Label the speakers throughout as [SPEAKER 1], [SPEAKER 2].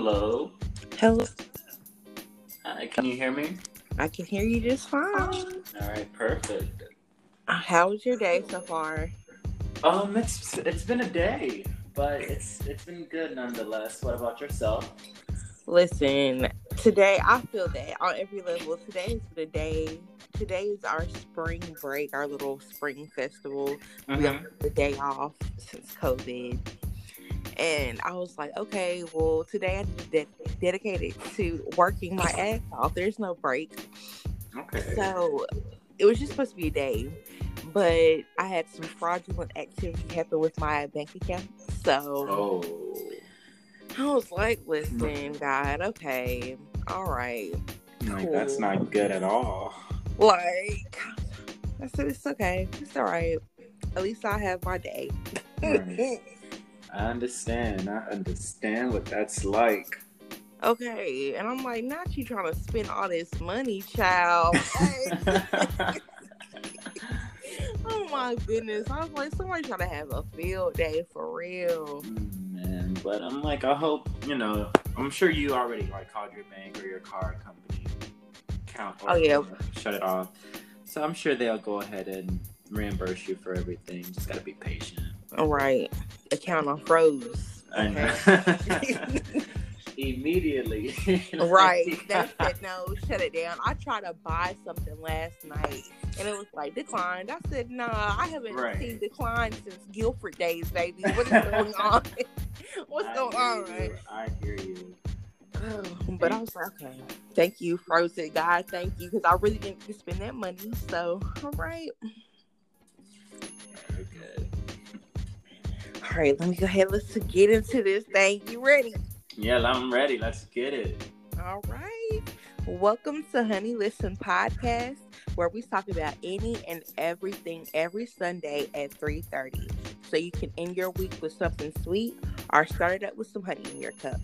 [SPEAKER 1] Hello.
[SPEAKER 2] Hello.
[SPEAKER 1] Hi, can you hear me?
[SPEAKER 2] I can hear you just fine.
[SPEAKER 1] All right, perfect.
[SPEAKER 2] Uh, How was your day so far?
[SPEAKER 1] Um, it's it's been a day, but it's it's been good nonetheless. What about yourself?
[SPEAKER 2] Listen, today I feel that on every level. Today is the day. Today is our spring break, our little spring festival. We
[SPEAKER 1] Mhm.
[SPEAKER 2] got the day off since COVID. And I was like, okay, well, today I need to de- dedicate to working my ass off. There's no break.
[SPEAKER 1] Okay.
[SPEAKER 2] So it was just supposed to be a day, but I had some fraudulent activity happen with my bank account. So
[SPEAKER 1] oh.
[SPEAKER 2] I was oh. like, listen, God, okay, all right.
[SPEAKER 1] Like, that's not good at all.
[SPEAKER 2] Like, I said, it's okay. It's all right. At least I have my day.
[SPEAKER 1] Right. I understand. I understand what that's like.
[SPEAKER 2] okay. And I'm like, not you trying to spend all this money, child. Oh my goodness. I was like, somebody trying to have a field day for real.
[SPEAKER 1] Mm, Man, but I'm like, I hope you know. I'm sure you already like called your bank or your card company count.
[SPEAKER 2] Oh, yeah.
[SPEAKER 1] shut it off. So I'm sure they'll go ahead and reimburse you for everything. Just gotta be patient.
[SPEAKER 2] All right. Account on froze. Okay.
[SPEAKER 1] Immediately.
[SPEAKER 2] Right. They said no, shut it down. I tried to buy something last night and it was like declined. I said, nah, I haven't
[SPEAKER 1] Right.
[SPEAKER 2] seen decline since Guilford days, baby. What is going on? What's
[SPEAKER 1] I
[SPEAKER 2] going on,
[SPEAKER 1] you.
[SPEAKER 2] right?
[SPEAKER 1] I hear you.
[SPEAKER 2] But I was like, okay. Thank you, Frozen God. Thank you. Because I really didn't spend that money. So, all right. All right, let me go ahead. Let's get into this thing. You ready?
[SPEAKER 1] Yeah, I'm ready. Let's get it.
[SPEAKER 2] All right. Welcome to Honey Listen Podcast, where we talk about any and everything every Sunday at 3:30. So you can end your week with something sweet or start it up with some honey in your cup.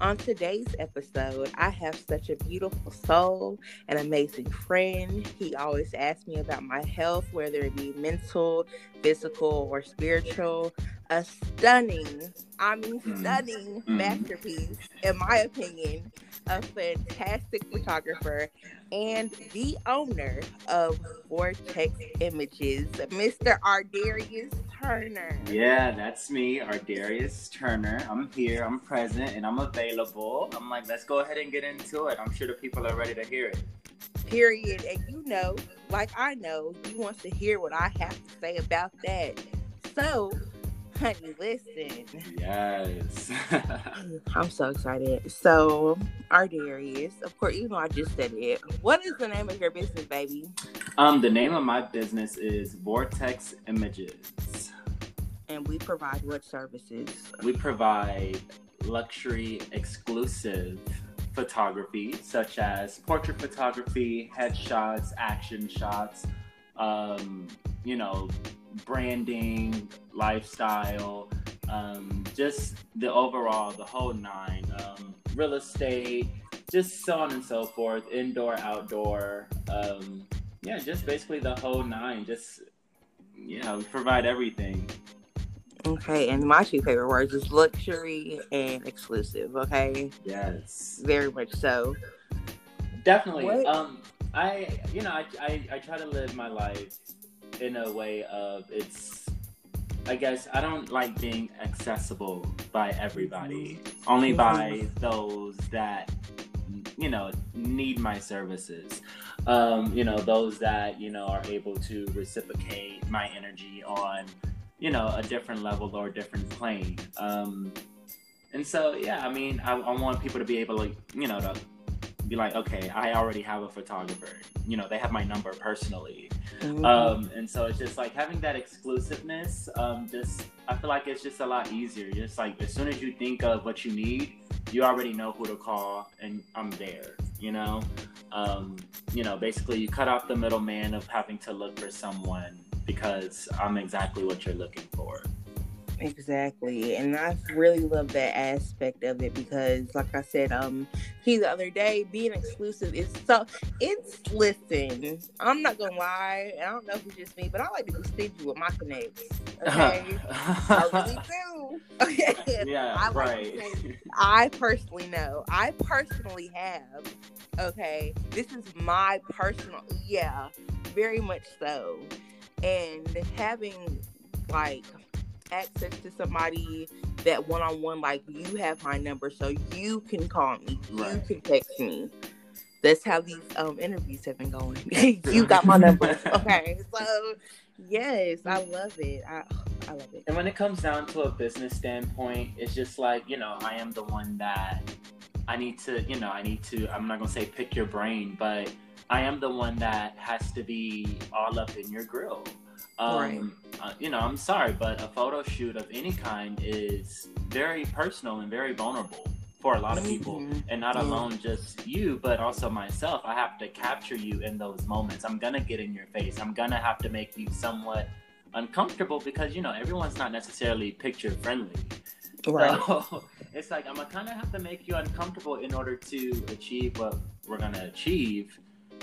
[SPEAKER 2] On today's episode, I have such a beautiful soul, an amazing friend. He always asks me about my health, whether it be mental, physical, or spiritual. A stunning, I mean
[SPEAKER 1] Mhm.
[SPEAKER 2] stunning
[SPEAKER 1] Mhm.
[SPEAKER 2] masterpiece, in my opinion, a fantastic photographer and the owner of Vortex Images, Mr. Ardarius Turner.
[SPEAKER 1] Yeah, that's me, Ardarius Turner. I'm here, I'm present, and I'm available. I'm like, let's go ahead and get into it. I'm sure the people are ready to hear it.
[SPEAKER 2] Period. And you know, like I know, you want to hear what I have to say about that. So, honey, listen.
[SPEAKER 1] Yes.
[SPEAKER 2] I'm so excited. So, Ardarius, of course, you know I just said it. What is the name of your business, baby?
[SPEAKER 1] um, the name of my business is Vortex Images.
[SPEAKER 2] And we provide what services?
[SPEAKER 1] We provide luxury exclusive photography, such as portrait photography, headshots, action shots, um, you know, branding, lifestyle, um, just the overall, the whole nine, um, real estate, just so on and so forth, indoor, outdoor, um, yeah, just basically the whole nine. Just you know, we provide everything.
[SPEAKER 2] Okay, and my two favorite words is luxury and exclusive. Okay,
[SPEAKER 1] Yes.
[SPEAKER 2] very much so.
[SPEAKER 1] Definitely.
[SPEAKER 2] What?
[SPEAKER 1] Um, I, you know, I, I, I try to live my life in a way of it's. I guess I don't like being accessible by everybody. Only by those that, you know, need my services. Um, you know, those that you know are able to reciprocate my energy on, you know, a different level or a different plane. Um, and so, yeah, I mean, I, I want people to be able to, you know, to be like, okay, I already have a photographer. You know, they have my number personally. Um, and so it's just like having that exclusiveness. Um, just I feel like it's just a lot easier. Just like as soon as you think of what you need, you already know who to call, and I'm there. You know, um, you know, basically you cut off the middleman of having to look for someone because I'm exactly what you're looking for.
[SPEAKER 2] Exactly. And I really love that aspect of it because like I said, um he the other day, being exclusive is so it's listen, I'm not gonna lie, I don't know if it's just me, but I like to be stingy with my connects. Okay. I really do. Okay.
[SPEAKER 1] Yeah,
[SPEAKER 2] I like
[SPEAKER 1] right.
[SPEAKER 2] say, I personally know. I personally have. Okay. This is my personal yeah, very much so. And having like access to somebody that one on one, like you have my number, so you can call me,
[SPEAKER 1] Right.
[SPEAKER 2] you can text me. That's how these um interviews have been going. you got my number, okay? So yes, I love it. I I love it.
[SPEAKER 1] And when it comes down to a business standpoint, it's just like, you know, I am the one that I need to, you know, I need to, I'm not going to say pick your brain, but I am the one that has to be all up in your grill. Um,
[SPEAKER 2] Right.
[SPEAKER 1] uh, you know, I'm sorry, but a photo shoot of any kind is very personal and very vulnerable for a lot of people.
[SPEAKER 2] Mhm.
[SPEAKER 1] And not
[SPEAKER 2] Yeah.
[SPEAKER 1] alone just you, but also myself. I have to capture you in those moments. I'm going to get in your face. I'm going to have to make you somewhat uncomfortable because you know everyone's not necessarily picture friendly.
[SPEAKER 2] Right.
[SPEAKER 1] So it's like I'm gonna kind of have to make you uncomfortable in order to achieve what we're gonna achieve.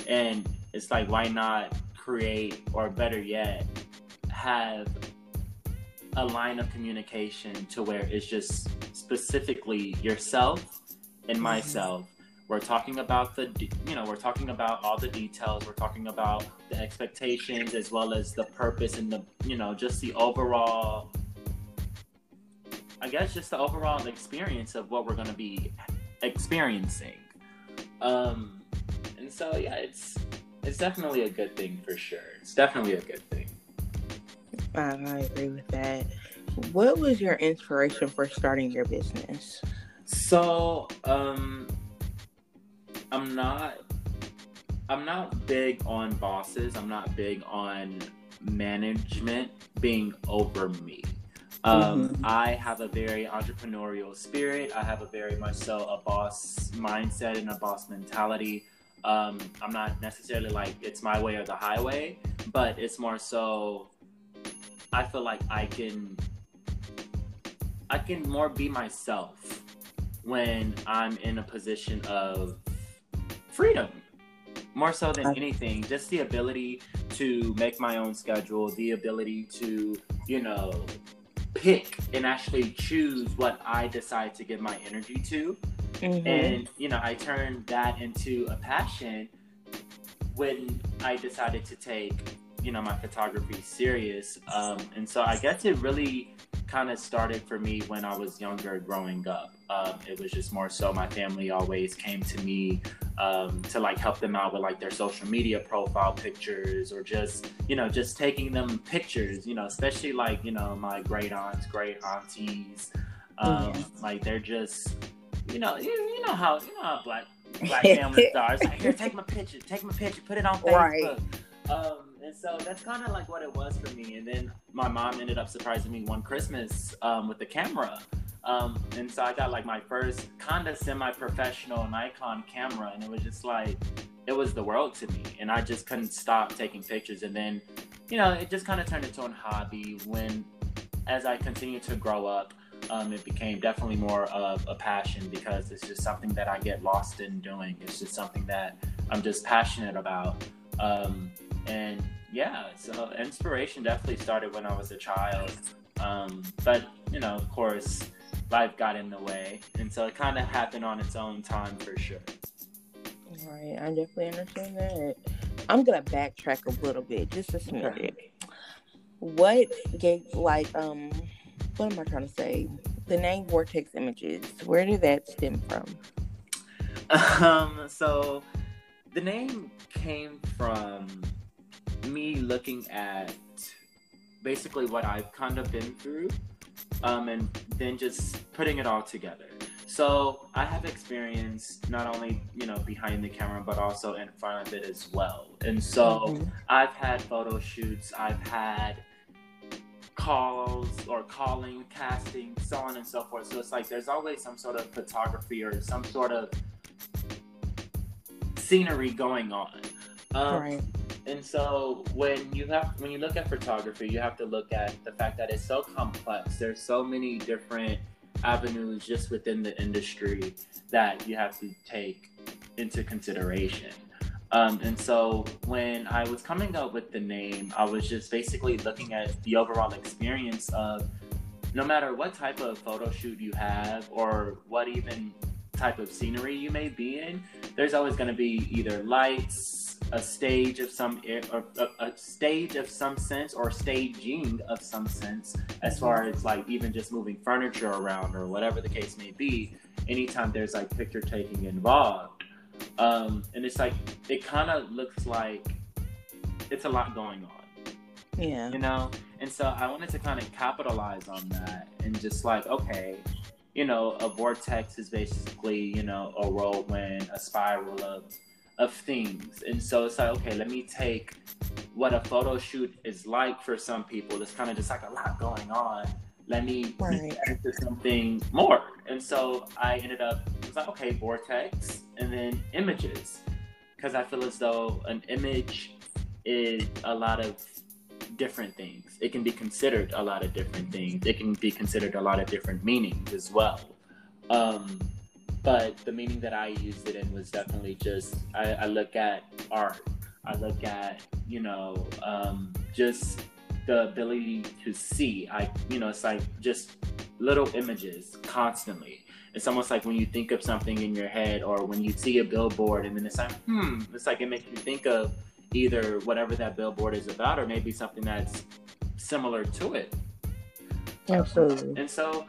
[SPEAKER 1] And it's like why not create or better yet have a line of communication to where it's just specifically yourself and
[SPEAKER 2] Mhm.
[SPEAKER 1] myself. We're talking about the, you know, we're talking about all the details. We're talking about the expectations as well as the purpose and the, you know, just the overall, I guess, just the overall experience of what we're going to be experiencing. Um, and so, yeah, it's it's definitely a good thing for sure. It's definitely a good thing.
[SPEAKER 2] I, I agree with that. What was your inspiration for starting your business?
[SPEAKER 1] So, um, I'm not, I'm not big on bosses. I'm not big on management being over me. Um,
[SPEAKER 2] Mhm.
[SPEAKER 1] I have a very entrepreneurial spirit. I have a very much so a boss mindset and a boss mentality. Um, I'm not necessarily like it's my way or the highway, but it's more so. I feel like I can, I can more be myself when I'm in a position of freedom. More so than anything, just the ability to make my own schedule, the ability to, you know, pick and actually choose what I decide to give my energy to.
[SPEAKER 2] Mhm.
[SPEAKER 1] And, you know, I turned that into a passion when I decided to take, you know, my photography serious. Um, and so I guess it really kind of started for me when I was younger growing up. Um, it was just more so my family always came to me um, to like help them out with like their social media profile pictures or just, you know, just taking them pictures, you know, especially like, you know, my great aunts, great aunties. Um,
[SPEAKER 2] Yeah.
[SPEAKER 1] Like they're just, you know, you, you know how, you know how black black families are. It's like, here, take my picture, take my picture, put it on Facebook.
[SPEAKER 2] Right.
[SPEAKER 1] Um, and so that's kind of like what it was for me. And then my mom ended up surprising me one Christmas um, with the camera. Um, and so I got like my first kind of semi-professional Nikon camera, and it was just like it was the world to me, and I just couldn't stop taking pictures. And then, you know, it just kind of turned into a hobby. When, as I continued to grow up, um, it became definitely more of a passion because it's just something that I get lost in doing. It's just something that I'm just passionate about. Um, and yeah, so inspiration definitely started when I was a child. Um, but you know, of course, life got in the way, and so it kind of happened on its own time for sure.
[SPEAKER 2] Right, I definitely understand that. I'm gonna backtrack a little bit, just a smidget. What gave like um what am I trying to say? The name Vortex Images, where did that stem from?
[SPEAKER 1] Um, so the name came from me looking at basically what I've kind of been through, um, and then just putting it all together. So I have experience not only you know behind the camera but also in front of it as well. And so
[SPEAKER 2] Mhm.
[SPEAKER 1] I've had photo shoots, I've had calls or calling, casting, so on and so forth. So it's like there's always some sort of photography or some sort of scenery going on. Um,
[SPEAKER 2] right.
[SPEAKER 1] and so when you have when you look at photography, you have to look at the fact that it's so complex. There's so many different avenues just within the industry that you have to take into consideration. Um, and so when I was coming up with the name, I was just basically looking at the overall experience of no matter what type of photo shoot you have or what even type of scenery you may be in, there's always going to be either lights, a stage of some or a, a, stage of some sense or staging of some sense as far as like even just moving furniture around or whatever the case may be. Anytime there's like picture taking involved um and it's like it kind of looks like it's a lot going on
[SPEAKER 2] yeah
[SPEAKER 1] you know and so i wanted to kind of capitalize on that and just like okay you know a vortex is basically you know a whirlwind a spiral of of things. And so it's like, okay, let me take what a photo shoot is like for some people. There's kind of just like a lot going on. Let me right. into something more. And so I ended up, it was like, okay, vortex and then images. Because I feel as though an image is a lot of different things. It can be considered a lot of different things. It can be considered a lot of different meanings as well. Um, but the meaning that I used it in was definitely just I, I look at art. I look at you know um, just the ability to see. I you know it's like just little images constantly. It's almost like when you think of something in your head, or when you see a billboard, and then it's like hmm. It's like it makes you think of either whatever that billboard is about, or maybe something that's similar to it.
[SPEAKER 2] Absolutely.
[SPEAKER 1] And so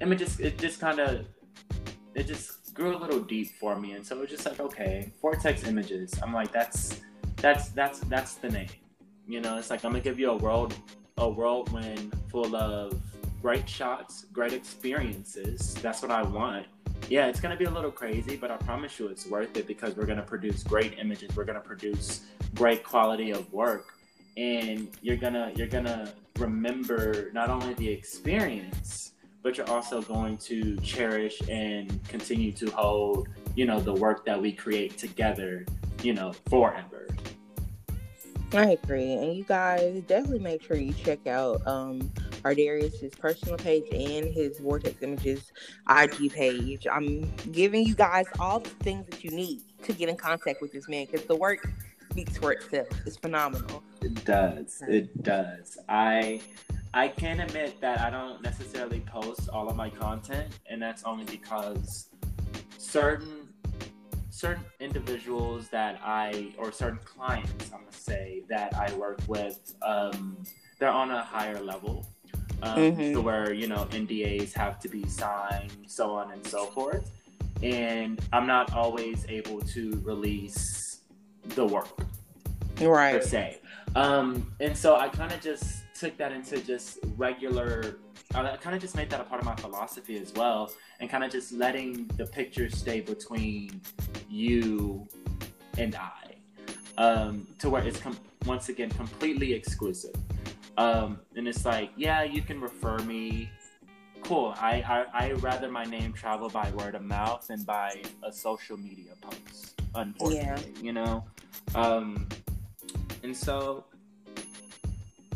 [SPEAKER 1] images, it just kind of it just grew a little deep for me, and so it was just like, okay, Vortex Images. I'm like, that's that's that's that's the name. You know, it's like I'm gonna give you a world a whirlwind full of great shots, great experiences. That's what I want. Yeah, it's gonna be a little crazy, but I promise you it's worth it because we're gonna produce great images. We're gonna produce great quality of work, and you're gonna you're gonna remember not only the experience but you're also going to cherish and continue to hold, you know, the work that we create together, you know, forever.
[SPEAKER 2] I agree. And you guys definitely make sure you check out um Ardarius's personal page and his Vortex Images IG page. I'm giving you guys all the things that you need to get in contact with this man because the work speaks for itself. It's phenomenal.
[SPEAKER 1] It does. It does. I I can admit that I don't necessarily post all of my content, and that's only because certain certain individuals that I or certain clients, I'm gonna say that I work with, um, they're on a higher level, um, mm-hmm. to where you know NDAs have to be signed, so on and so forth, and I'm not always able to release the work,
[SPEAKER 2] right?
[SPEAKER 1] Per se, um, and so I kind of just took that into just regular I kind of just made that a part of my philosophy as well, and kind of just letting the picture stay between you and I, um, to where it's com- once again completely exclusive. Um, and it's like, yeah, you can refer me. Cool. I, I I rather my name travel by word of mouth than by a social media post. Unfortunately, yeah. you know. Um, and so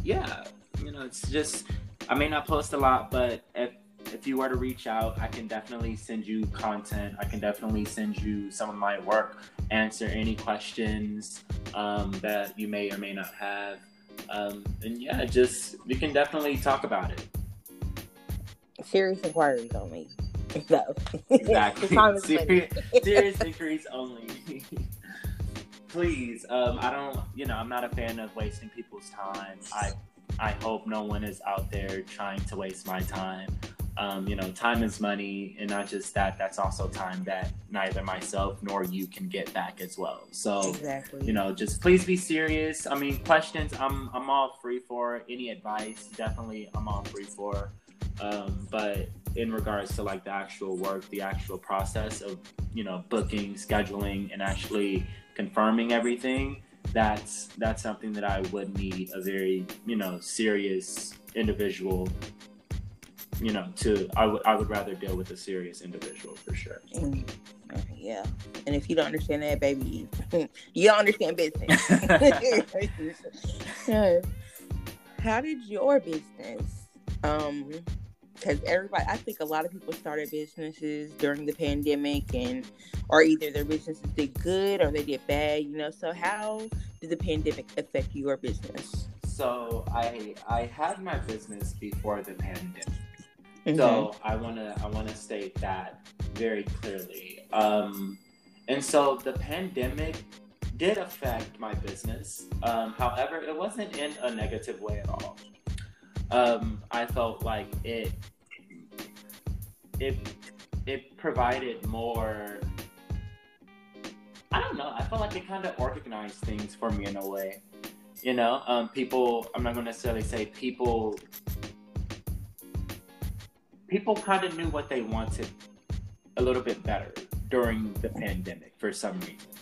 [SPEAKER 1] yeah, you know, it's just I may not post a lot, but if if you were to reach out, I can definitely send you content. I can definitely send you some of my work, answer any questions um, that you may or may not have. Um, and yeah, just we can definitely talk about it.
[SPEAKER 2] Serious inquiries only. No.
[SPEAKER 1] Exactly. serious, serious inquiries only. please, um, I don't, you know, I'm not a fan of wasting people's time. I, I hope no one is out there trying to waste my time. Um, you know, time is money, and not just that. That's also time that neither myself nor you can get back as well. So,
[SPEAKER 2] exactly.
[SPEAKER 1] you know, just please be serious. I mean, questions. I'm I'm all free for. Any advice, definitely, I'm all free for. Um, but in regards to like the actual work, the actual process of you know booking, scheduling, and actually confirming everything, that's that's something that I would need a very you know serious individual. You know, to I would I would rather deal with a serious individual for sure.
[SPEAKER 2] Mm, Yeah. And if you don't understand that, baby, you don't understand business. How did your business, um, because everybody, I think a lot of people started businesses during the pandemic, and or either their businesses did good or they did bad. You know, so how did the pandemic affect your business?
[SPEAKER 1] So I I had my business before the pandemic. Mm-hmm. So I wanna I wanna state that very clearly. Um, and so the pandemic did affect my business. Um, however, it wasn't in a negative way at all. Um, I felt like it it it provided more. I don't know. I felt like it kind of organized things for me in a way. You know, um, people. I'm not going to necessarily say people. People kind of knew what they wanted a little bit better during the pandemic for some reason.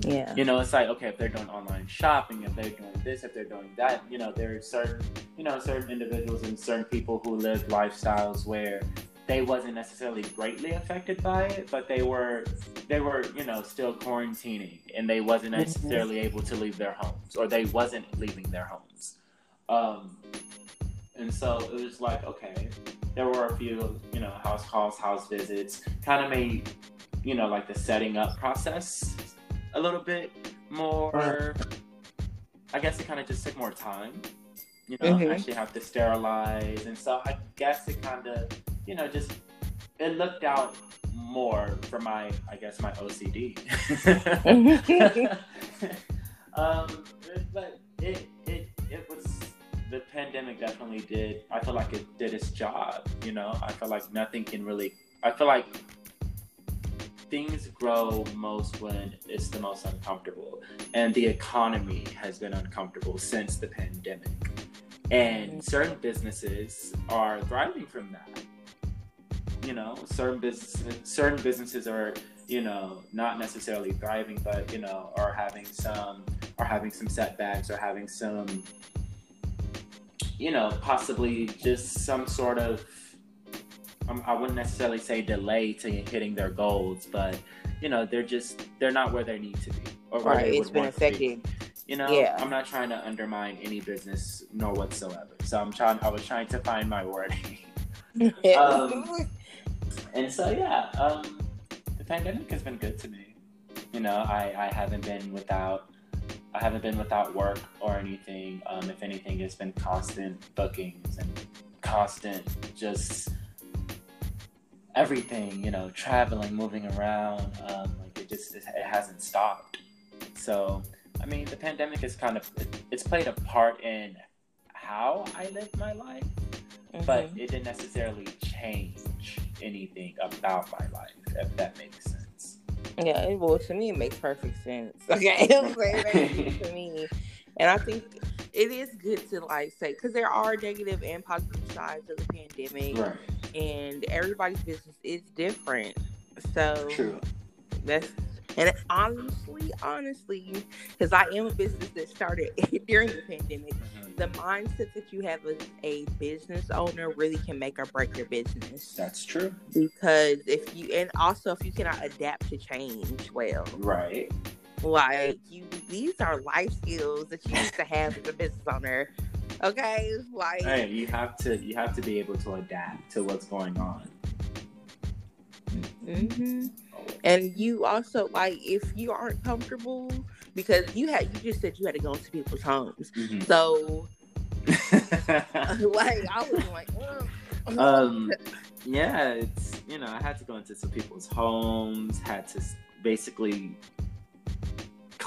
[SPEAKER 2] Yeah.
[SPEAKER 1] You know, it's like okay, if they're doing online shopping, if they're doing this, if they're doing that, you know, there are certain, you know, certain individuals and certain people who live lifestyles where they wasn't necessarily greatly affected by it, but they were they were, you know, still quarantining and they wasn't mm-hmm. necessarily mm-hmm. able to leave their homes or they wasn't leaving their homes. Um and so it was like, okay, there were a few, you know, house calls, house visits, kind of made, you know, like the setting up process a little bit more. I guess it kind of just took more time. You know, mm-hmm. actually have to sterilize, and so I guess it kind of, you know, just it looked out more for my, I guess, my OCD. um, but it it it was the pandemic definitely did. I feel like it did its job. You know, I feel like nothing can really. I feel like things grow most when it's the most uncomfortable, and the economy has been uncomfortable since the pandemic. And mm-hmm. certain businesses are thriving from that. You know, certain businesses, certain businesses are, you know, not necessarily thriving, but you know, are having some, are having some setbacks, or having some you know, possibly just some sort of, I wouldn't necessarily say delay to hitting their goals, but you know, they're just they're not where they need to be
[SPEAKER 2] or where right, it's been affected.
[SPEAKER 1] You know, yeah. I'm not trying to undermine any business nor whatsoever. So I'm trying. I was trying to find my wording. um, and so yeah, um, the pandemic has been good to me. You know, I I haven't been without I haven't been without work or anything. Um, if anything, it's been constant bookings and constant just everything. You know, traveling, moving around. Um, like it just it, it, hasn't stopped. So I mean, the pandemic has kind of it, it's played a part in how I live my life, mm-hmm. but it didn't necessarily change anything about my life. If that makes sense.
[SPEAKER 2] Yeah, well, to me, it makes perfect sense. Okay, it to me, and I think it is good to like say because there are negative and positive sides of the pandemic,
[SPEAKER 1] right.
[SPEAKER 2] And everybody's business is different. So
[SPEAKER 1] True.
[SPEAKER 2] that's and honestly, honestly, because I am a business that started during the pandemic, mm-hmm. the mindset that you have as a business owner really can make or break your business.
[SPEAKER 1] That's true.
[SPEAKER 2] Because if you, and also if you cannot adapt to change well.
[SPEAKER 1] Right.
[SPEAKER 2] Like you, these are life skills that you need to have as a business owner. Okay, like
[SPEAKER 1] hey, you have to you have to be able to adapt to what's going on.
[SPEAKER 2] Mm-hmm and you also like if you aren't comfortable because you had you just said you had to go into people's homes mm-hmm. so like i was like
[SPEAKER 1] um yeah it's you know i had to go into some people's homes had to basically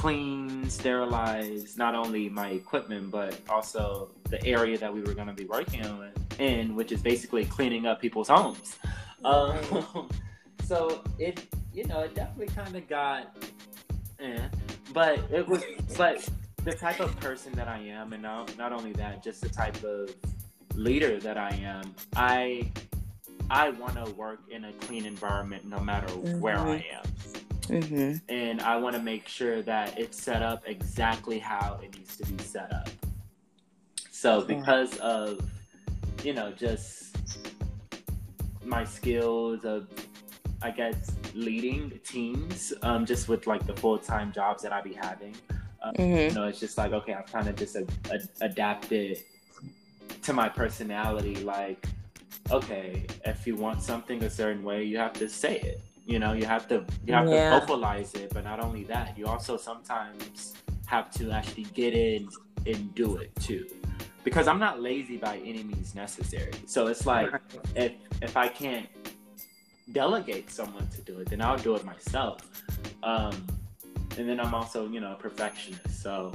[SPEAKER 1] clean sterilize not only my equipment but also the area that we were going to be working in which is basically cleaning up people's homes um, so it you know, it definitely kind of got, eh. But it was, but the type of person that I am, and not, not only that, just the type of leader that I am, I I want to work in a clean environment no matter mm-hmm. where I am. Mm-hmm. And I want to make sure that it's set up exactly how it needs to be set up. So, because of, you know, just my skills of, I guess, leading teams, um, just with like the full time jobs that I be having. Um,
[SPEAKER 2] Mhm.
[SPEAKER 1] You know, it's just like okay, I've kind of just a, a, adapted to my personality. Like, okay, if you want something a certain way, you have to say it. You know, you have to you have
[SPEAKER 2] Yeah.
[SPEAKER 1] to vocalize it. But not only that, you also sometimes have to actually get in and do it too. Because I'm not lazy by any means necessary. So it's like if if I can't delegate someone to do it, then I'll do it myself. Um, and then I'm also, you know, a perfectionist. So,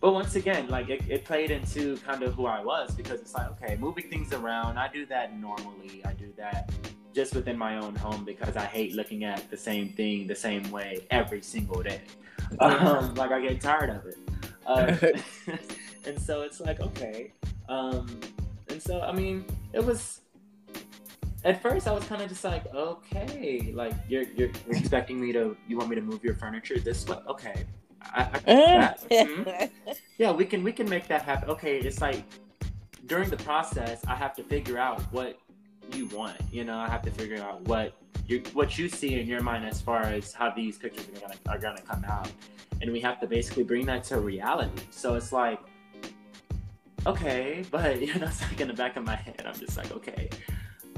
[SPEAKER 1] but once again, like it, it played into kind of who I was because it's like, okay, moving things around. I do that normally. I do that just within my own home because I hate looking at the same thing the same way every single day. Um, like I get tired of it. Uh, and so it's like, okay. Um, and so, I mean, it was, at first I was kind of just like, okay, like you're, you're, expecting me to, you want me to move your furniture this way? Okay. I, I that. Mhm. Yeah, we can, we can make that happen. Okay. It's like during the process, I have to figure out what you want, you know, I have to figure out what you, what you see in your mind as far as how these pictures are gonna, are gonna come out. And we have to basically bring that to reality. So it's like, okay, but you know, it's like in the back of my head, I'm just like, okay.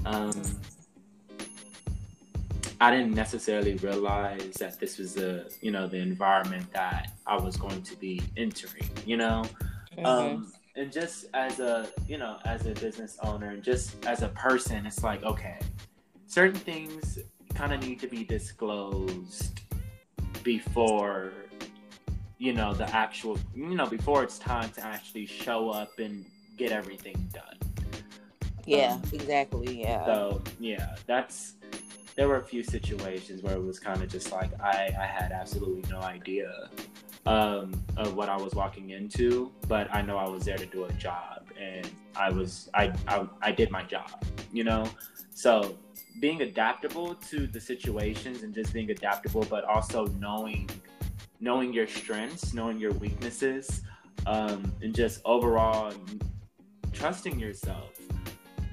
[SPEAKER 1] Um, I didn't necessarily realize that this was the, you know, the environment that I was going to be entering, you know?
[SPEAKER 2] Mhm.
[SPEAKER 1] Um, and just as a, you know, as a business owner and just as a person, it's like, okay, certain things kind of need to be disclosed before you know the actual you know before it's time to actually show up and get everything done
[SPEAKER 2] yeah,
[SPEAKER 1] Um,
[SPEAKER 2] exactly. Yeah.
[SPEAKER 1] so yeah that's there were a few situations where it was kind of just like i i had absolutely no idea um of what i was walking into but i know i was there to do a job and i was i i, I did my job you know so being adaptable to the situations and just being adaptable but also knowing knowing your strengths knowing your weaknesses um and just overall trusting yourself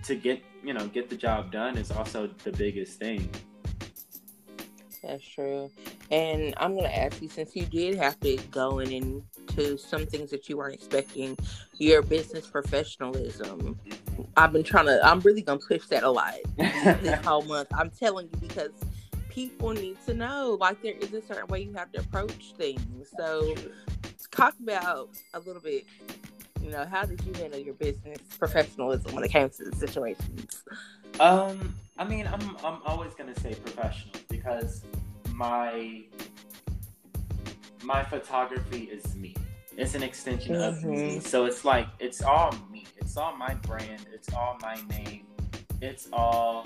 [SPEAKER 1] to get you know get the job done is also the biggest thing
[SPEAKER 2] That's true. And I'm gonna ask you, since you did have to go in into some things that you weren't expecting, your business professionalism. I've been trying to. I'm really gonna push that a lot this whole month. I'm telling you because people need to know. Like there is a certain way you have to approach things. So talk about a little bit. You know, how did you handle your business professionalism when it came to the situations?
[SPEAKER 1] Um, I mean, I'm I'm always gonna say professional because my my photography is me. It's an extension of me.
[SPEAKER 2] Mhm.
[SPEAKER 1] So it's like it's all me. It's all my brand. It's all my name. It's all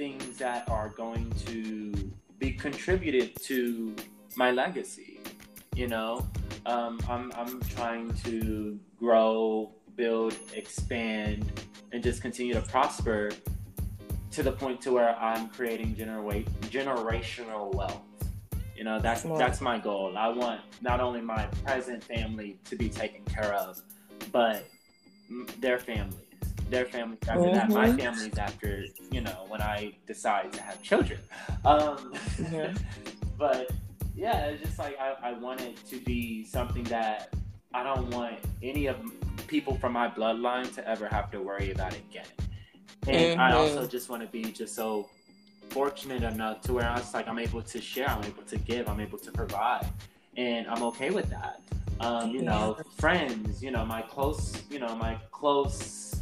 [SPEAKER 1] things that are going to be contributed to my legacy. You know, um, I'm I'm trying to grow, build, expand, and just continue to prosper to the point to where I'm creating genera- generational wealth. You know, that's
[SPEAKER 2] Smart.
[SPEAKER 1] that's my goal. I want not only my present family to be taken care of, but m- their families, their families after that, my families after you know when I decide to have children. Um, but yeah, it's just like I, I want it to be something that I don't want any of people from my bloodline to ever have to worry about again. And I
[SPEAKER 2] Mhm.
[SPEAKER 1] also just want to be just so fortunate enough to where I was like I'm able to share, I'm able to give, I'm able to provide, and I'm okay with that. Um, you know, friends, you know, my close, you know, my close.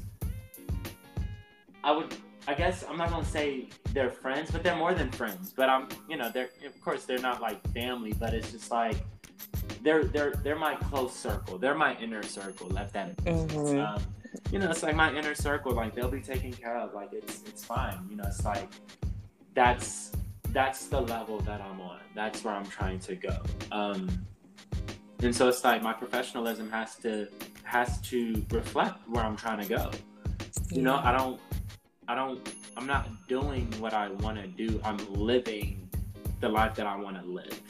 [SPEAKER 1] I would, I guess, I'm not gonna say they're friends, but they're more than friends. But I'm, you know, they're of course they're not like family, but it's just like they're they're they're my close circle. They're my inner circle. Left that. business.
[SPEAKER 2] Mhm.
[SPEAKER 1] Um, you know, it's like my inner circle. Like they'll be taken care of. Like it's it's fine. You know, it's like that's that's the level that I'm on. That's where I'm trying to go. Um, and so it's like my professionalism has to has to reflect where I'm trying to go. You know, I don't I don't I'm not doing what I want to do. I'm living the life that I want to live.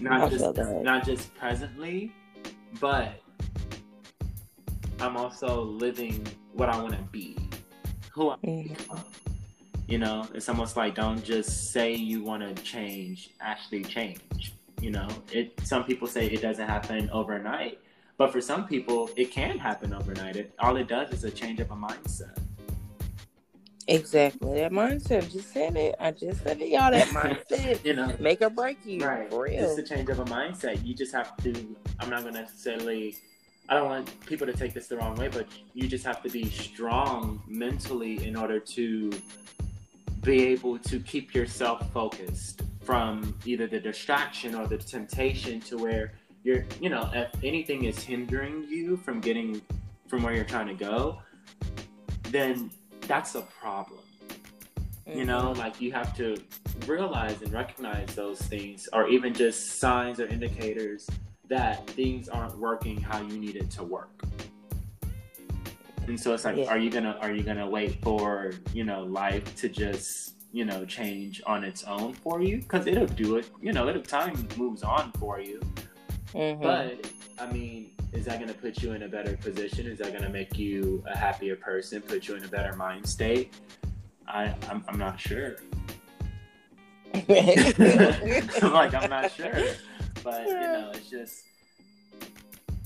[SPEAKER 2] I
[SPEAKER 1] Not
[SPEAKER 2] feel
[SPEAKER 1] just not just presently, but I'm also living what I want to be. Who I
[SPEAKER 2] Mhm.
[SPEAKER 1] become. You know, it's almost like don't just say you want to change, actually change. You know, it. Some people say it doesn't happen overnight, but for some people, it can happen overnight. It all it does is a change of a mindset.
[SPEAKER 2] Exactly. That mindset. I just said it. I just said it, y'all. That mindset.
[SPEAKER 1] you know,
[SPEAKER 2] make or break you.
[SPEAKER 1] Right.
[SPEAKER 2] For real.
[SPEAKER 1] It's a change of a mindset. You just have to. I'm not going to necessarily. I don't want people to take this the wrong way, but you just have to be strong mentally in order to be able to keep yourself focused from either the distraction or the temptation to where you're, you know, if anything is hindering you from getting from where you're trying to go, then that's a problem. Mm-hmm. You know, like you have to realize and recognize those things, or even just signs or indicators that things aren't working how you need it to work. And so it's like, yeah. are you gonna are you gonna wait for you know life to just you know change on its own for you? Because it'll do it. You know, it'll time moves on for you. Mm-hmm. But I mean, is that going to put you in a better position? Is that going to make you a happier person? Put you in a better mind state? I I'm, I'm not sure. like I'm not sure, but you know, it's just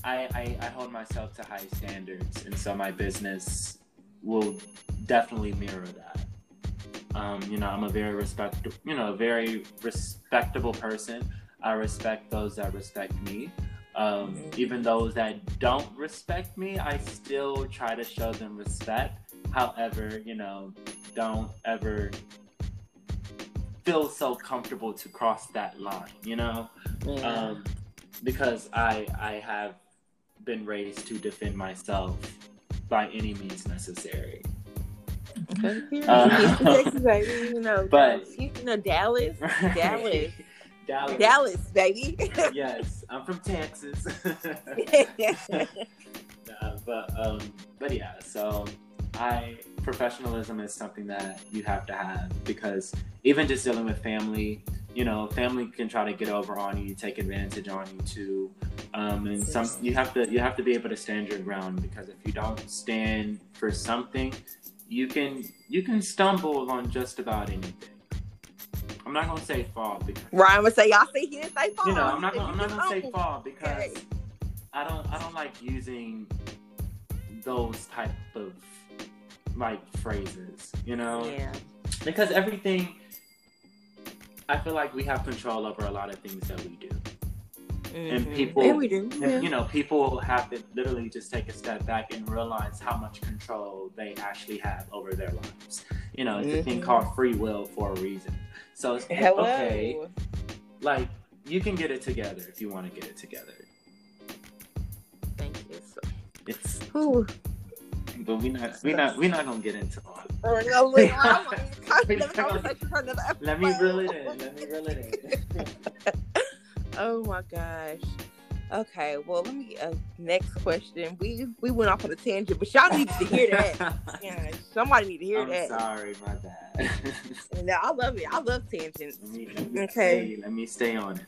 [SPEAKER 1] I, I, I hold myself to high standards, and so my business will definitely mirror that. Um, you know, I'm a very respect, you know, a very respectable person. I respect those that respect me. Um, mm-hmm. Even those that don't respect me, I still try to show them respect. However, you know, don't ever feel so comfortable to cross that line. You know, yeah. um, because I I have been raised to defend myself by any means necessary.
[SPEAKER 2] Okay. Uh, Texas, baby. You know, but you know Dallas, Dallas.
[SPEAKER 1] Dallas.
[SPEAKER 2] Dallas, baby.
[SPEAKER 1] yes, I'm from Texas. but um, but yeah. So I professionalism is something that you have to have because even just dealing with family, you know, family can try to get over on you, take advantage on you too. Um, and some you have to you have to be able to stand your ground because if you don't stand for something, you can you can stumble on just about anything. I'm not gonna say fall because
[SPEAKER 2] Ryan would say y'all see he didn't say fall.
[SPEAKER 1] You know, I'm not gonna, I'm not gonna say fall because. I don't I don't like using those type of like phrases, you know?
[SPEAKER 2] Yeah.
[SPEAKER 1] Because everything I feel like we have control over a lot of things that we do. Mm-hmm. And people,
[SPEAKER 2] yeah, we do.
[SPEAKER 1] Yeah. you know, people have to literally just take a step back and realize how much control they actually have over their lives. You know, it's mm-hmm. a thing mm-hmm. called free will for a reason. So it's Hello. okay. Like you can get it together if you want to get it together.
[SPEAKER 2] Thank you. So,
[SPEAKER 1] it's. Ooh but we not we not we not gonna get into all.
[SPEAKER 2] Oh, let
[SPEAKER 1] me reel it in. Let me reel it in.
[SPEAKER 2] oh my gosh. Okay, well, let me uh, next question. We we went off on a tangent, but y'all need to hear that. yeah, somebody need to hear
[SPEAKER 1] I'm
[SPEAKER 2] that.
[SPEAKER 1] Sorry, my bad.
[SPEAKER 2] no, I love it. I love tangents.
[SPEAKER 1] Let me, let me okay, stay, let me stay on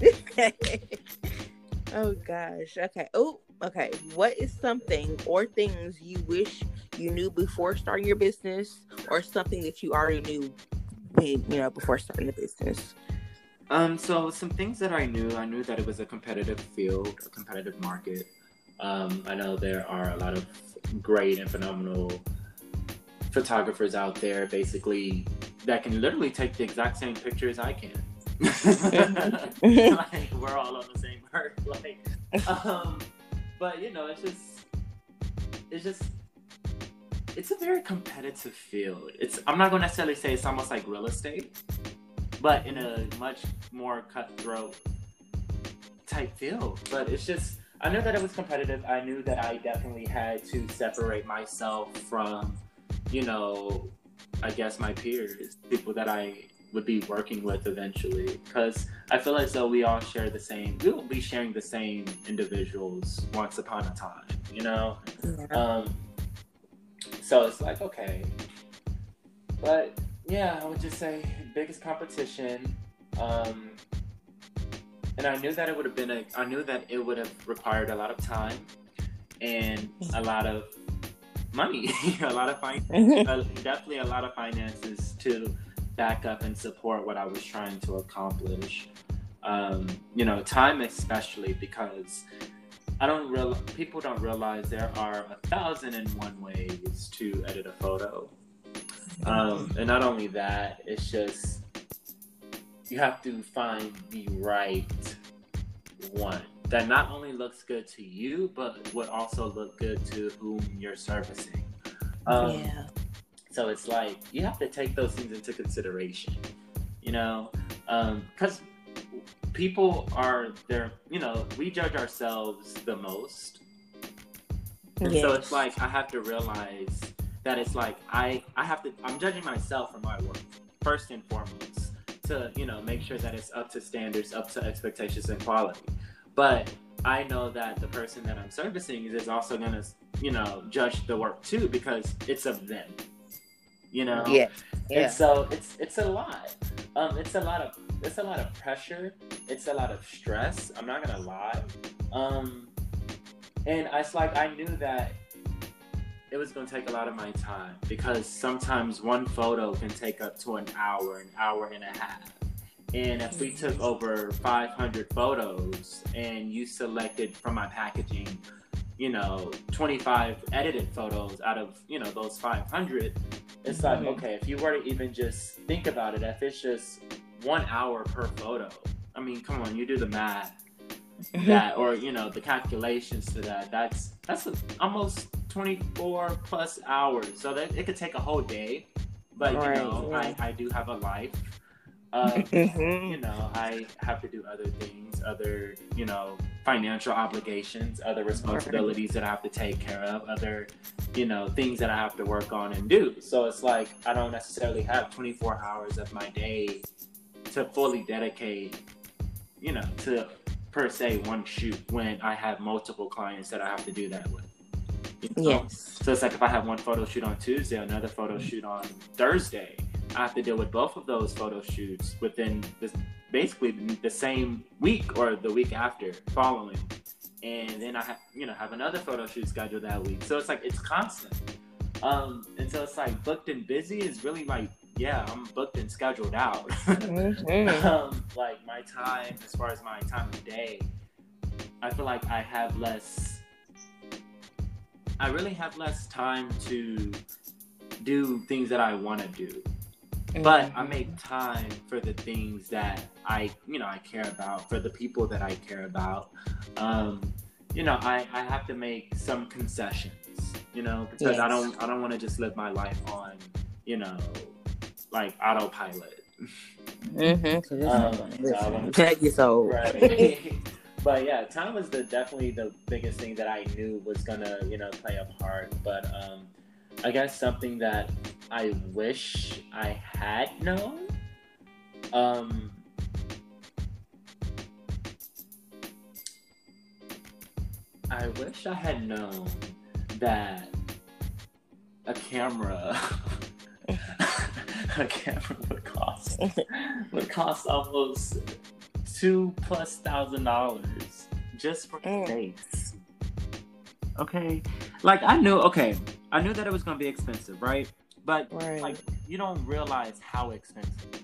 [SPEAKER 2] it. oh gosh. Okay. Oh, okay, what is something or things you wish you knew before starting your business, or something that you already knew when you know before starting the business?
[SPEAKER 1] Um, so some things that I knew, I knew that it was a competitive field, a competitive market. Um, I know there are a lot of great and phenomenal photographers out there, basically that can literally take the exact same picture as I can. like we're all on the same earth. Like, um, but you know, it's just it's just it's a very competitive field. It's I'm not gonna necessarily say it's almost like real estate, but in a much more cutthroat type field. But it's just I knew that it was competitive. I knew that I definitely had to separate myself from, you know, I guess my peers, people that I would be working with eventually because I feel as though we all share the same we will be sharing the same individuals once upon a time you know yeah. um so it's like okay but yeah I would just say biggest competition um and I knew that it would have been a I knew that it would have required a lot of time and a lot of money, a lot of fin- uh, definitely a lot of finances to back up and support what I was trying to accomplish. Um, you know, time especially because I don't real people don't realize there are a thousand and one ways to edit a photo. Um, and not only that, it's just you have to find the right one that not only looks good to you, but would also look good to whom you're servicing. Um, yeah. So it's like you have to take those things into consideration, you know, because um, people are there. You know, we judge ourselves the most, and yes. so it's like I have to realize that it's like I I have to I'm judging myself for my work first and foremost to you know make sure that it's up to standards, up to expectations and quality. But I know that the person that I'm servicing is also gonna, you know, judge the work too because it's of them. You know?
[SPEAKER 2] Yeah. yeah.
[SPEAKER 1] And so it's it's a lot. Um, it's a lot of it's a lot of pressure. It's a lot of stress. I'm not gonna lie. Um, and it's like I knew that it was going to take a lot of my time because sometimes one photo can take up to an hour, an hour and a half. And if we took over 500 photos and you selected from my packaging, you know, 25 edited photos out of, you know, those 500, it's like, mm-hmm. okay, if you were to even just think about it, if it's just one hour per photo, I mean, come on, you do the math. That or you know the calculations to that that's that's almost 24 plus hours so that it could take a whole day but you know. I, I do have a life uh, mm-hmm. you know, I have to do other things, other, you know, financial obligations, other responsibilities that I have to take care of, other, you know, things that I have to work on and do. So it's like I don't necessarily have 24 hours of my day to fully dedicate, you know, to per se one shoot when I have multiple clients that I have to do that with.
[SPEAKER 2] You know? Yes.
[SPEAKER 1] So it's like if I have one photo shoot on Tuesday, another photo shoot on Thursday I have to deal with both of those photo shoots within this basically the same week or the week after following. And then I have, you know, have another photo shoot scheduled that week. So it's like it's constant. Um, and so it's like booked and busy is really like, yeah, I'm booked and scheduled out. mm-hmm. um, like my time, as far as my time of day, I feel like I have less. I really have less time to do things that I want to do. But I mm-hmm. make time for the things that I, you know, I care about, for the people that I care about. Um, you know, I, I have to make some concessions, you know, because yes. I don't I don't want to just live my life on, you know, like autopilot.
[SPEAKER 2] Mm-hmm. Um, so
[SPEAKER 1] right. but yeah, time was the definitely the biggest thing that I knew was gonna, you know, play a part. But um, I guess something that I wish I had known. Um, I wish I had known that a camera a camera would cost would cost almost two plus thousand dollars just for mm. space. Okay. Like I knew okay, I knew that it was gonna be expensive, right? But right. like you don't realize how expensive.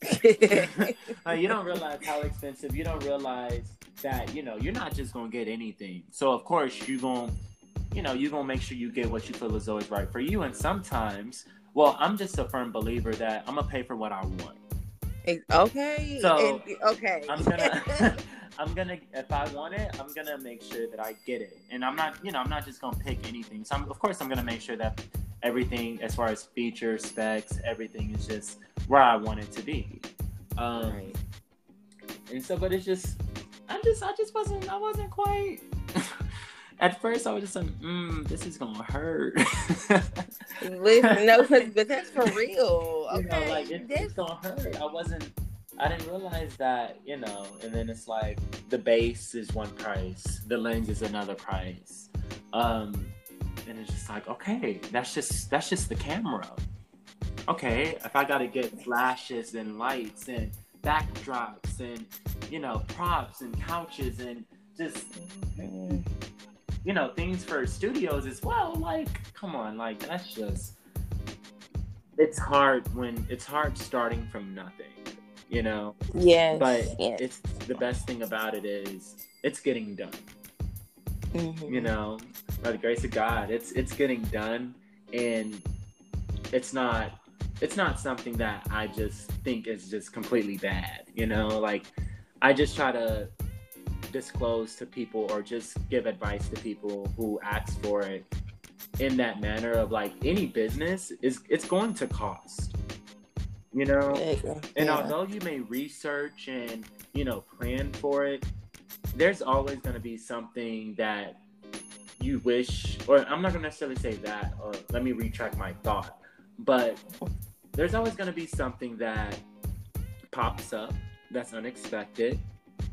[SPEAKER 1] like, you don't realize how expensive. You don't realize that you know you're not just gonna get anything. So of course you're gonna, you know, you're gonna make sure you get what you feel is always right for you. And sometimes, well, I'm just a firm believer that I'm gonna pay for what I want.
[SPEAKER 2] Okay.
[SPEAKER 1] So
[SPEAKER 2] okay.
[SPEAKER 1] I'm gonna I'm gonna if I want it, I'm gonna make sure that I get it. And I'm not, you know, I'm not just gonna pick anything. So I'm, of course I'm gonna make sure that everything as far as features, specs, everything is just where I want it to be. Um, right. And so, but it's just, I just, I just wasn't, I wasn't quite. At first, I was just like, mm, "This is gonna hurt."
[SPEAKER 2] Listen, no, but that's for real. Okay, you
[SPEAKER 1] know, like it, it's gonna hurt. I wasn't. I didn't realize that, you know. And then it's like the base is one price, the lens is another price. Um, and it's just like okay that's just that's just the camera okay if i gotta get flashes and lights and backdrops and you know props and couches and just you know, things for studios as well. Like, come on, like that's just it's hard when it's hard starting from nothing, you know.
[SPEAKER 2] Yes.
[SPEAKER 1] But
[SPEAKER 2] yes.
[SPEAKER 1] it's the best thing about it is it's getting done.
[SPEAKER 2] Mhm.
[SPEAKER 1] You know, by the grace of God, it's it's getting done, and it's not it's not something that I just think is just completely bad. You know, like I just try to disclose to people or just give advice to people who ask for it in that manner of like any business is it's going to cost you know
[SPEAKER 2] Yeah.
[SPEAKER 1] and although you may research and you know plan for it there's always going to be something that you wish or i'm not going to necessarily say that or let me retract my thought but there's always going to be something that pops up that's unexpected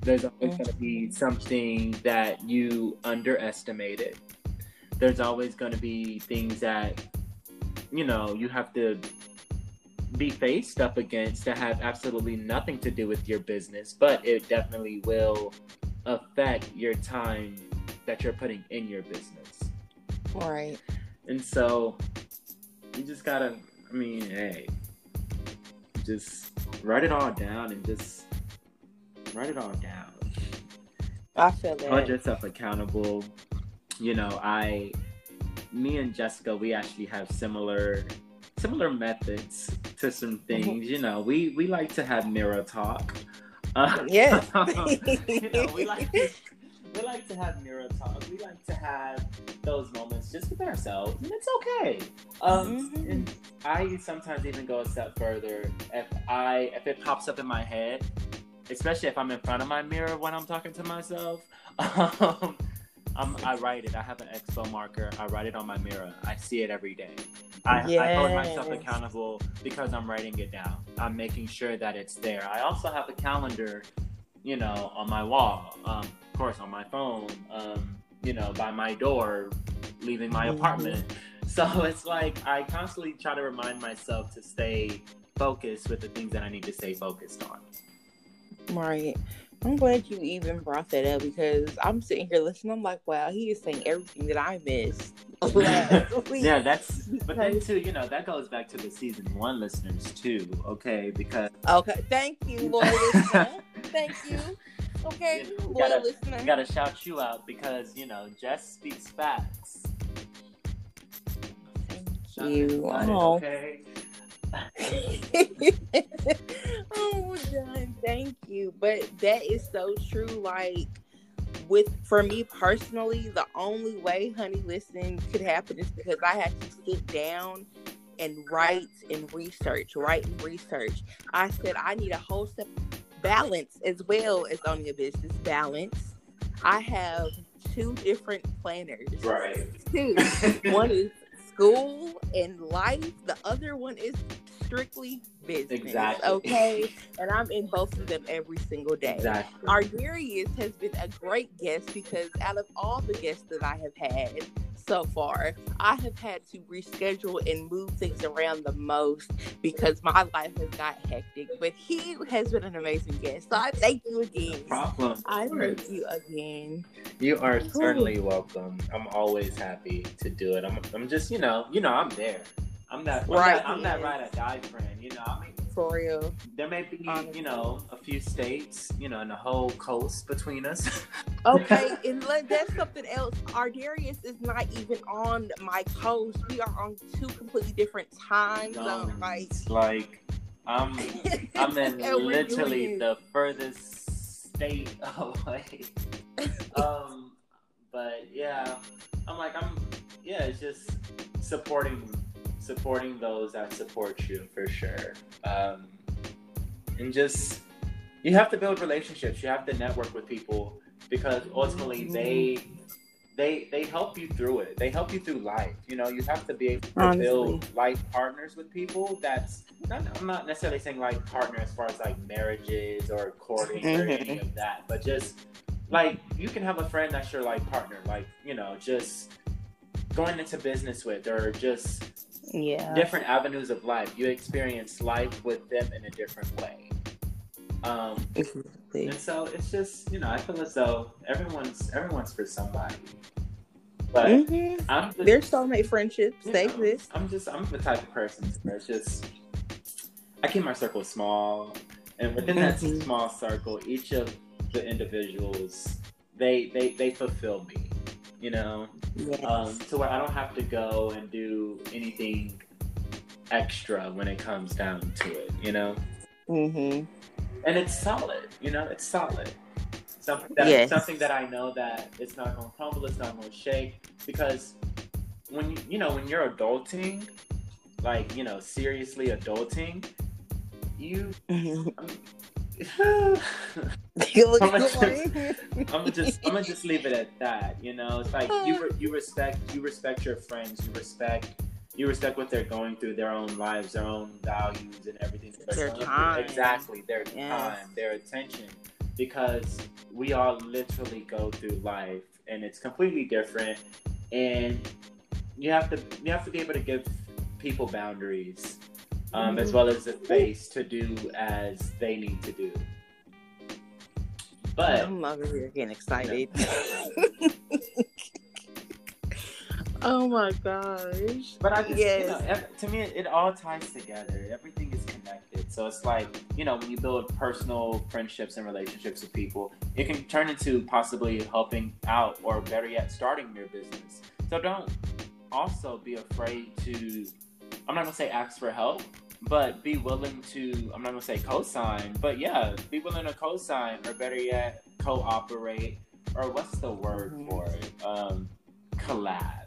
[SPEAKER 1] there's always mm. going to be something that you underestimated there's always going to be things that you know you have to be faced up against that have absolutely nothing to do with your business, but it definitely will affect your time that you're putting in your business.
[SPEAKER 2] right.
[SPEAKER 1] And so you just gotta, I mean, hey, just write it all down and just write it all down.
[SPEAKER 2] I feel that.
[SPEAKER 1] Hold yourself accountable. You know, I, me and Jessica, we actually have similar, similar methods to some things. You know, we we like to have mirror talk. Uh,
[SPEAKER 2] Yes.
[SPEAKER 1] you know, we like to, we like to have mirror talk. We like to have those moments just with ourselves, and it's okay. Um,
[SPEAKER 2] Mhm.
[SPEAKER 1] and I sometimes even go a step further. If I if it pops up in my head, especially if I'm in front of my mirror when I'm talking to myself, um, I'm, I write it. I have an expo marker. I write it on my mirror. I see it every day. I, I hold myself accountable because I'm writing it down. I'm making sure that it's there. I also have a calendar, you know, on my wall. Um, of course, on my phone. Um, you know, by my door, leaving my
[SPEAKER 2] Mhm.
[SPEAKER 1] apartment. So it's like I constantly try to remind myself to stay focused with the things that I need to stay focused on.
[SPEAKER 2] Right. I'm glad you even brought that up because I'm sitting here listening. I'm like, wow, he is saying everything that I missed
[SPEAKER 1] yeah, that's. But then too, you know, that goes back to the season one listeners too. Okay, because
[SPEAKER 2] Okay. Thank you, loyal listener. Thank you. Okay,
[SPEAKER 1] You
[SPEAKER 2] loyal
[SPEAKER 1] gotta-
[SPEAKER 2] listener.
[SPEAKER 1] I gotta shout you out because you know Jess speaks facts.
[SPEAKER 2] Thank
[SPEAKER 1] Shout
[SPEAKER 2] you. Oh.
[SPEAKER 1] Okay.
[SPEAKER 2] oh, done. Thank you. But that is so true. Like, with for me personally, the only way Honey listening could happen is because I had to sit down and write and research, write and research. I said I need a whole step balance as well as owning a business balance. I have two different planners.
[SPEAKER 1] Right.
[SPEAKER 2] Two. one is school and life. The other one is strictly business.
[SPEAKER 1] Exactly.
[SPEAKER 2] Okay. And I'm in both of them every single day.
[SPEAKER 1] Exactly.
[SPEAKER 2] Ardarius has been a great guest because out of all the guests that I have had so far, I have had to reschedule and move things around the most because my life has got hectic. But he has been an amazing guest. So I thank you again.
[SPEAKER 1] problem.
[SPEAKER 2] I thank you again.
[SPEAKER 1] You are certainly welcome. I'm always happy to do it. I'm, I'm just, you know, you know, I'm there. I'm that,
[SPEAKER 2] Right,
[SPEAKER 1] I'm that ride or die friend. You know, I mean,
[SPEAKER 2] For real.
[SPEAKER 1] there may be,
[SPEAKER 2] Honestly.
[SPEAKER 1] you know, a few states, you know, and the whole coast between us.
[SPEAKER 2] Okay, and let, that's something else. Ardarius is not even on my coast. We are on two completely different time zones. Like,
[SPEAKER 1] like, I'm, I'm in literally the furthest state away. um, but yeah, I'm like, I'm, yeah, it's just supporting, supporting those that support you for sure. Um, and just, you have to build relationships. You have to network with people because ultimately they, they, they help you through it. They help you through life. You know, you have to be able to
[SPEAKER 2] Honestly.
[SPEAKER 1] build life partners with people. That's not, I'm not necessarily saying like partner as far as like marriages or courting or
[SPEAKER 2] Mhm.
[SPEAKER 1] any of that, but just like you can have a friend that's your like partner, like you know, just going into business with or just
[SPEAKER 2] yeah.
[SPEAKER 1] different avenues of life. You experience life with them in a different way. Um,
[SPEAKER 2] Exactly.
[SPEAKER 1] and so it's just you know, I feel as though everyone's everyone's for somebody. But
[SPEAKER 2] Mhm.
[SPEAKER 1] I'm
[SPEAKER 2] There's soulmate friendships. They
[SPEAKER 1] know,
[SPEAKER 2] exist.
[SPEAKER 1] I'm just I'm the type of person where it's just I keep my circle small, and within that
[SPEAKER 2] Mhm.
[SPEAKER 1] small circle, each of the individuals they they they fulfill me, you know,
[SPEAKER 2] Yes.
[SPEAKER 1] um, to where I don't have to go and do anything extra when it comes down to it, you know,
[SPEAKER 2] mm-hmm.
[SPEAKER 1] and it's solid, you know, it's solid. Something that
[SPEAKER 2] Yes.
[SPEAKER 1] something that I know that it's not gonna crumble, it's not gonna shake, because when you you know when you're adulting, like you know seriously adulting, you.
[SPEAKER 2] You look
[SPEAKER 1] How much-
[SPEAKER 2] good.
[SPEAKER 1] I'm gonna just I'm gonna just leave it at that. You know, it's like you re- you respect you respect your friends, you respect you respect what they're going through, their own lives, their own values, and everything. that
[SPEAKER 2] Their
[SPEAKER 1] going through.
[SPEAKER 2] time.
[SPEAKER 1] exactly their
[SPEAKER 2] Yes.
[SPEAKER 1] time, their attention, because we all literally go through life, and it's completely different, and you have to you have to be able to give people boundaries. Um, as
[SPEAKER 2] Mhm.
[SPEAKER 1] well as the space to do as they need to do. But
[SPEAKER 2] I'm over here getting excited. oh my gosh.
[SPEAKER 1] But I just,
[SPEAKER 2] Yes.
[SPEAKER 1] you know, to me, it, it all ties together. Everything is connected. So it's like, you know, when you build personal friendships and relationships with people, it can turn into possibly helping out or better yet, starting your business. So don't also be afraid to, I'm not going to say ask for help, but be willing to, I'm not to say co sign, but yeah, be willing to co sign or better yet, cooperate or what's the word
[SPEAKER 2] Mhm.
[SPEAKER 1] for it? Um, collab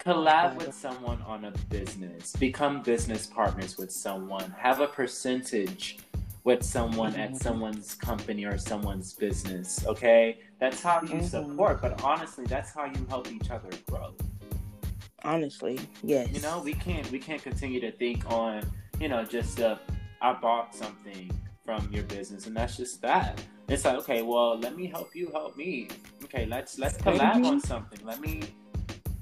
[SPEAKER 1] collab with someone on a business become business partners with someone have a percentage with someone at
[SPEAKER 2] Mhm.
[SPEAKER 1] someone's company or someone's business okay that's how you
[SPEAKER 2] Mhm.
[SPEAKER 1] support but honestly that's how you help each other grow
[SPEAKER 2] Honestly, yes.
[SPEAKER 1] you know we can't we can't continue to think on you know just uh i bought something from your business and that's just that it's like okay well let me help you help me okay let's let's collab
[SPEAKER 2] Mhm.
[SPEAKER 1] on something let me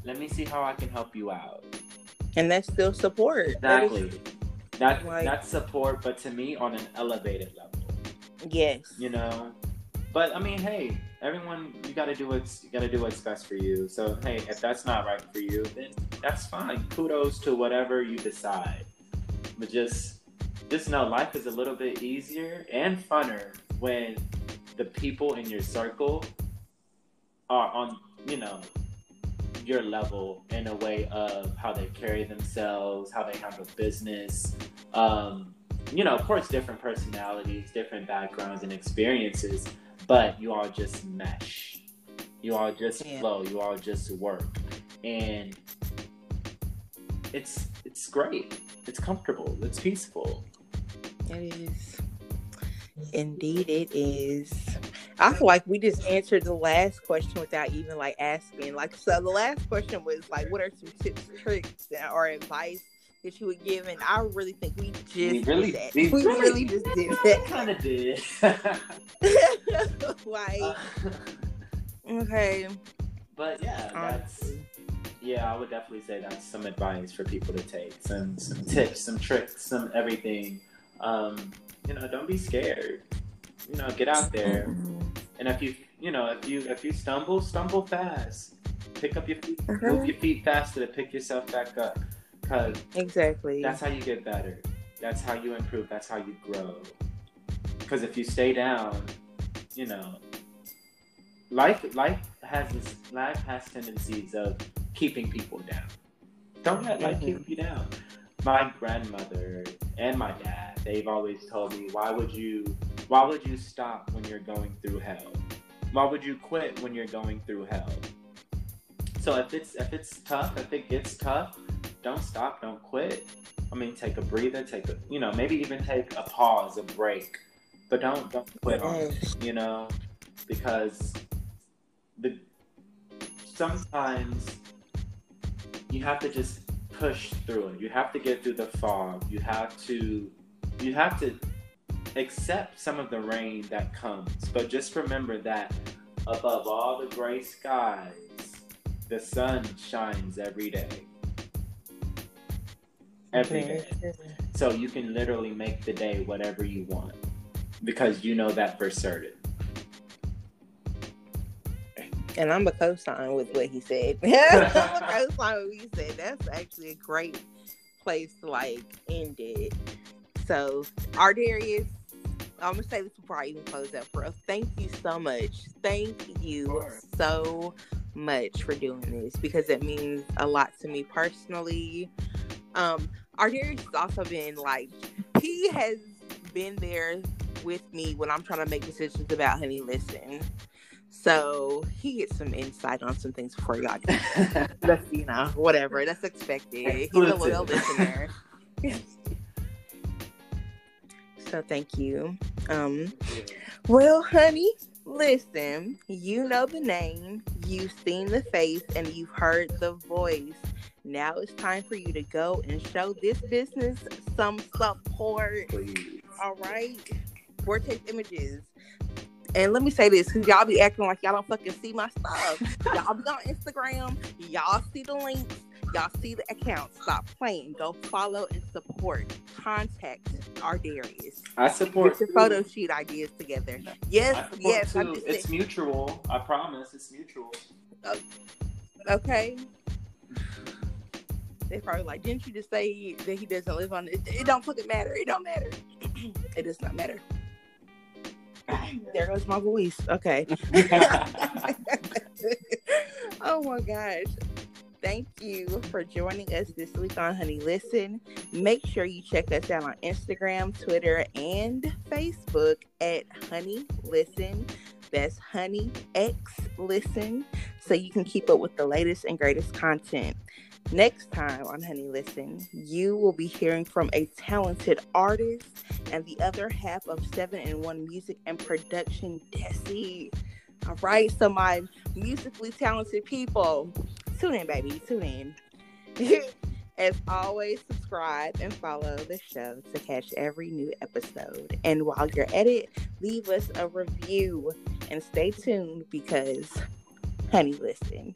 [SPEAKER 1] let me see how i can help you out
[SPEAKER 2] and that's still support.
[SPEAKER 1] Exactly that
[SPEAKER 2] Like-
[SPEAKER 1] that's support but to me on an elevated level
[SPEAKER 2] yes.
[SPEAKER 1] you know but i mean hey everyone you got to do what's you got to do what's best for you. So hey if that's not right for you then that's fine. Kudos to whatever you decide. But just just know life is a little bit easier and funner when the people in your circle are on you know your level in a way of how they carry themselves how they handle business. Um, you know of course different personalities different backgrounds and experiences but you all just mesh you all just
[SPEAKER 2] Yeah.
[SPEAKER 1] flow you all just work and it's it's great it's comfortable it's peaceful
[SPEAKER 2] It is. Indeed, it is. I feel like we just answered the last question without even like asking. Like, so the last question was like, what are some tips, tricks, or advice that you would give? And I really think we just
[SPEAKER 1] We really-
[SPEAKER 2] did that.
[SPEAKER 1] we
[SPEAKER 2] We,
[SPEAKER 1] really-
[SPEAKER 2] just did that.
[SPEAKER 1] kind of did
[SPEAKER 2] like,
[SPEAKER 1] Uh,
[SPEAKER 2] okay.
[SPEAKER 1] but yeah that's
[SPEAKER 2] honestly.
[SPEAKER 1] yeah i would definitely say that's some advice for people to take some some tips some tricks some everything um you know don't be scared you know get out there and if you you know if you if you stumble stumble fast pick up your feet
[SPEAKER 2] Uh-huh.
[SPEAKER 1] move your feet faster to pick yourself back up because
[SPEAKER 2] Exactly.
[SPEAKER 1] that's how you get better. That's how you improve. That's how you grow. Because if you stay down you know life life has this life has tendencies of keeping people down. Don't let life
[SPEAKER 2] Mhm.
[SPEAKER 1] keep you down. My grandmother and my dad they've always told me why would you why would you stop when you're going through hell? Why would you quit when you're going through hell? So if it's if it's tough if it gets tough don't stop don't quit. I mean take a breather take a you know maybe even take a pause a break. But don't don't quit on it you know because the sometimes you have to just push through it. You have to get through the fog. You have to you have to accept some of the rain that comes. But just remember that above all the gray skies the sun shines every day every day so you can literally make the day whatever you want because you know that for certain.
[SPEAKER 2] And I'm a co-sign with what he said. I'm a co-sign with what he said. That's actually a great place to like end it. So, Ardarius, I'm gonna say this before I even close up for us. Thank you so much. Thank you so much for doing this because it means a lot to me personally. Um, Ardarius has also been like he has been there with me when I'm trying to make decisions about Honey Listen. So he gets some insight on some things before y'all do. That's you know, whatever. That's expected. He's a loyal listener. so thank you. Um well, honey, listen, you know the name, you've seen the face, and you've heard the voice. Now it's time for you to go and show this business some support.
[SPEAKER 1] Please.
[SPEAKER 2] All right. Vortex Images. And let me say this, because y'all be acting like y'all don't fucking see my stuff. y'all be on Instagram, y'all see the links, y'all see the accounts. Stop playing. Go follow and support. Contact Ardarius.
[SPEAKER 1] I support
[SPEAKER 2] Get your photo shoot ideas together. Yes, yes.
[SPEAKER 1] It's mutual. I promise. It's mutual.
[SPEAKER 2] okay. They probably like, didn't you just say that he doesn't live on it? It don't fucking matter. It don't matter. it does not matter. There goes my voice. Okay. oh my gosh. Thank you for joining us this week on Honey Listen. Make sure you check us out on Instagram, Twitter, and Facebook at Honey Listen. That's Honey X Listen, so you can keep up with the latest and greatest content. Next time on Honey Listen, you will be hearing from a talented artist and the other half of 7 in 1 Music and Production, Desi. All right, so my musically talented people, tune in, baby, tune in. As always, subscribe and follow the show to catch every new episode. And while you're at it, leave us a review and stay tuned because, honey, listen.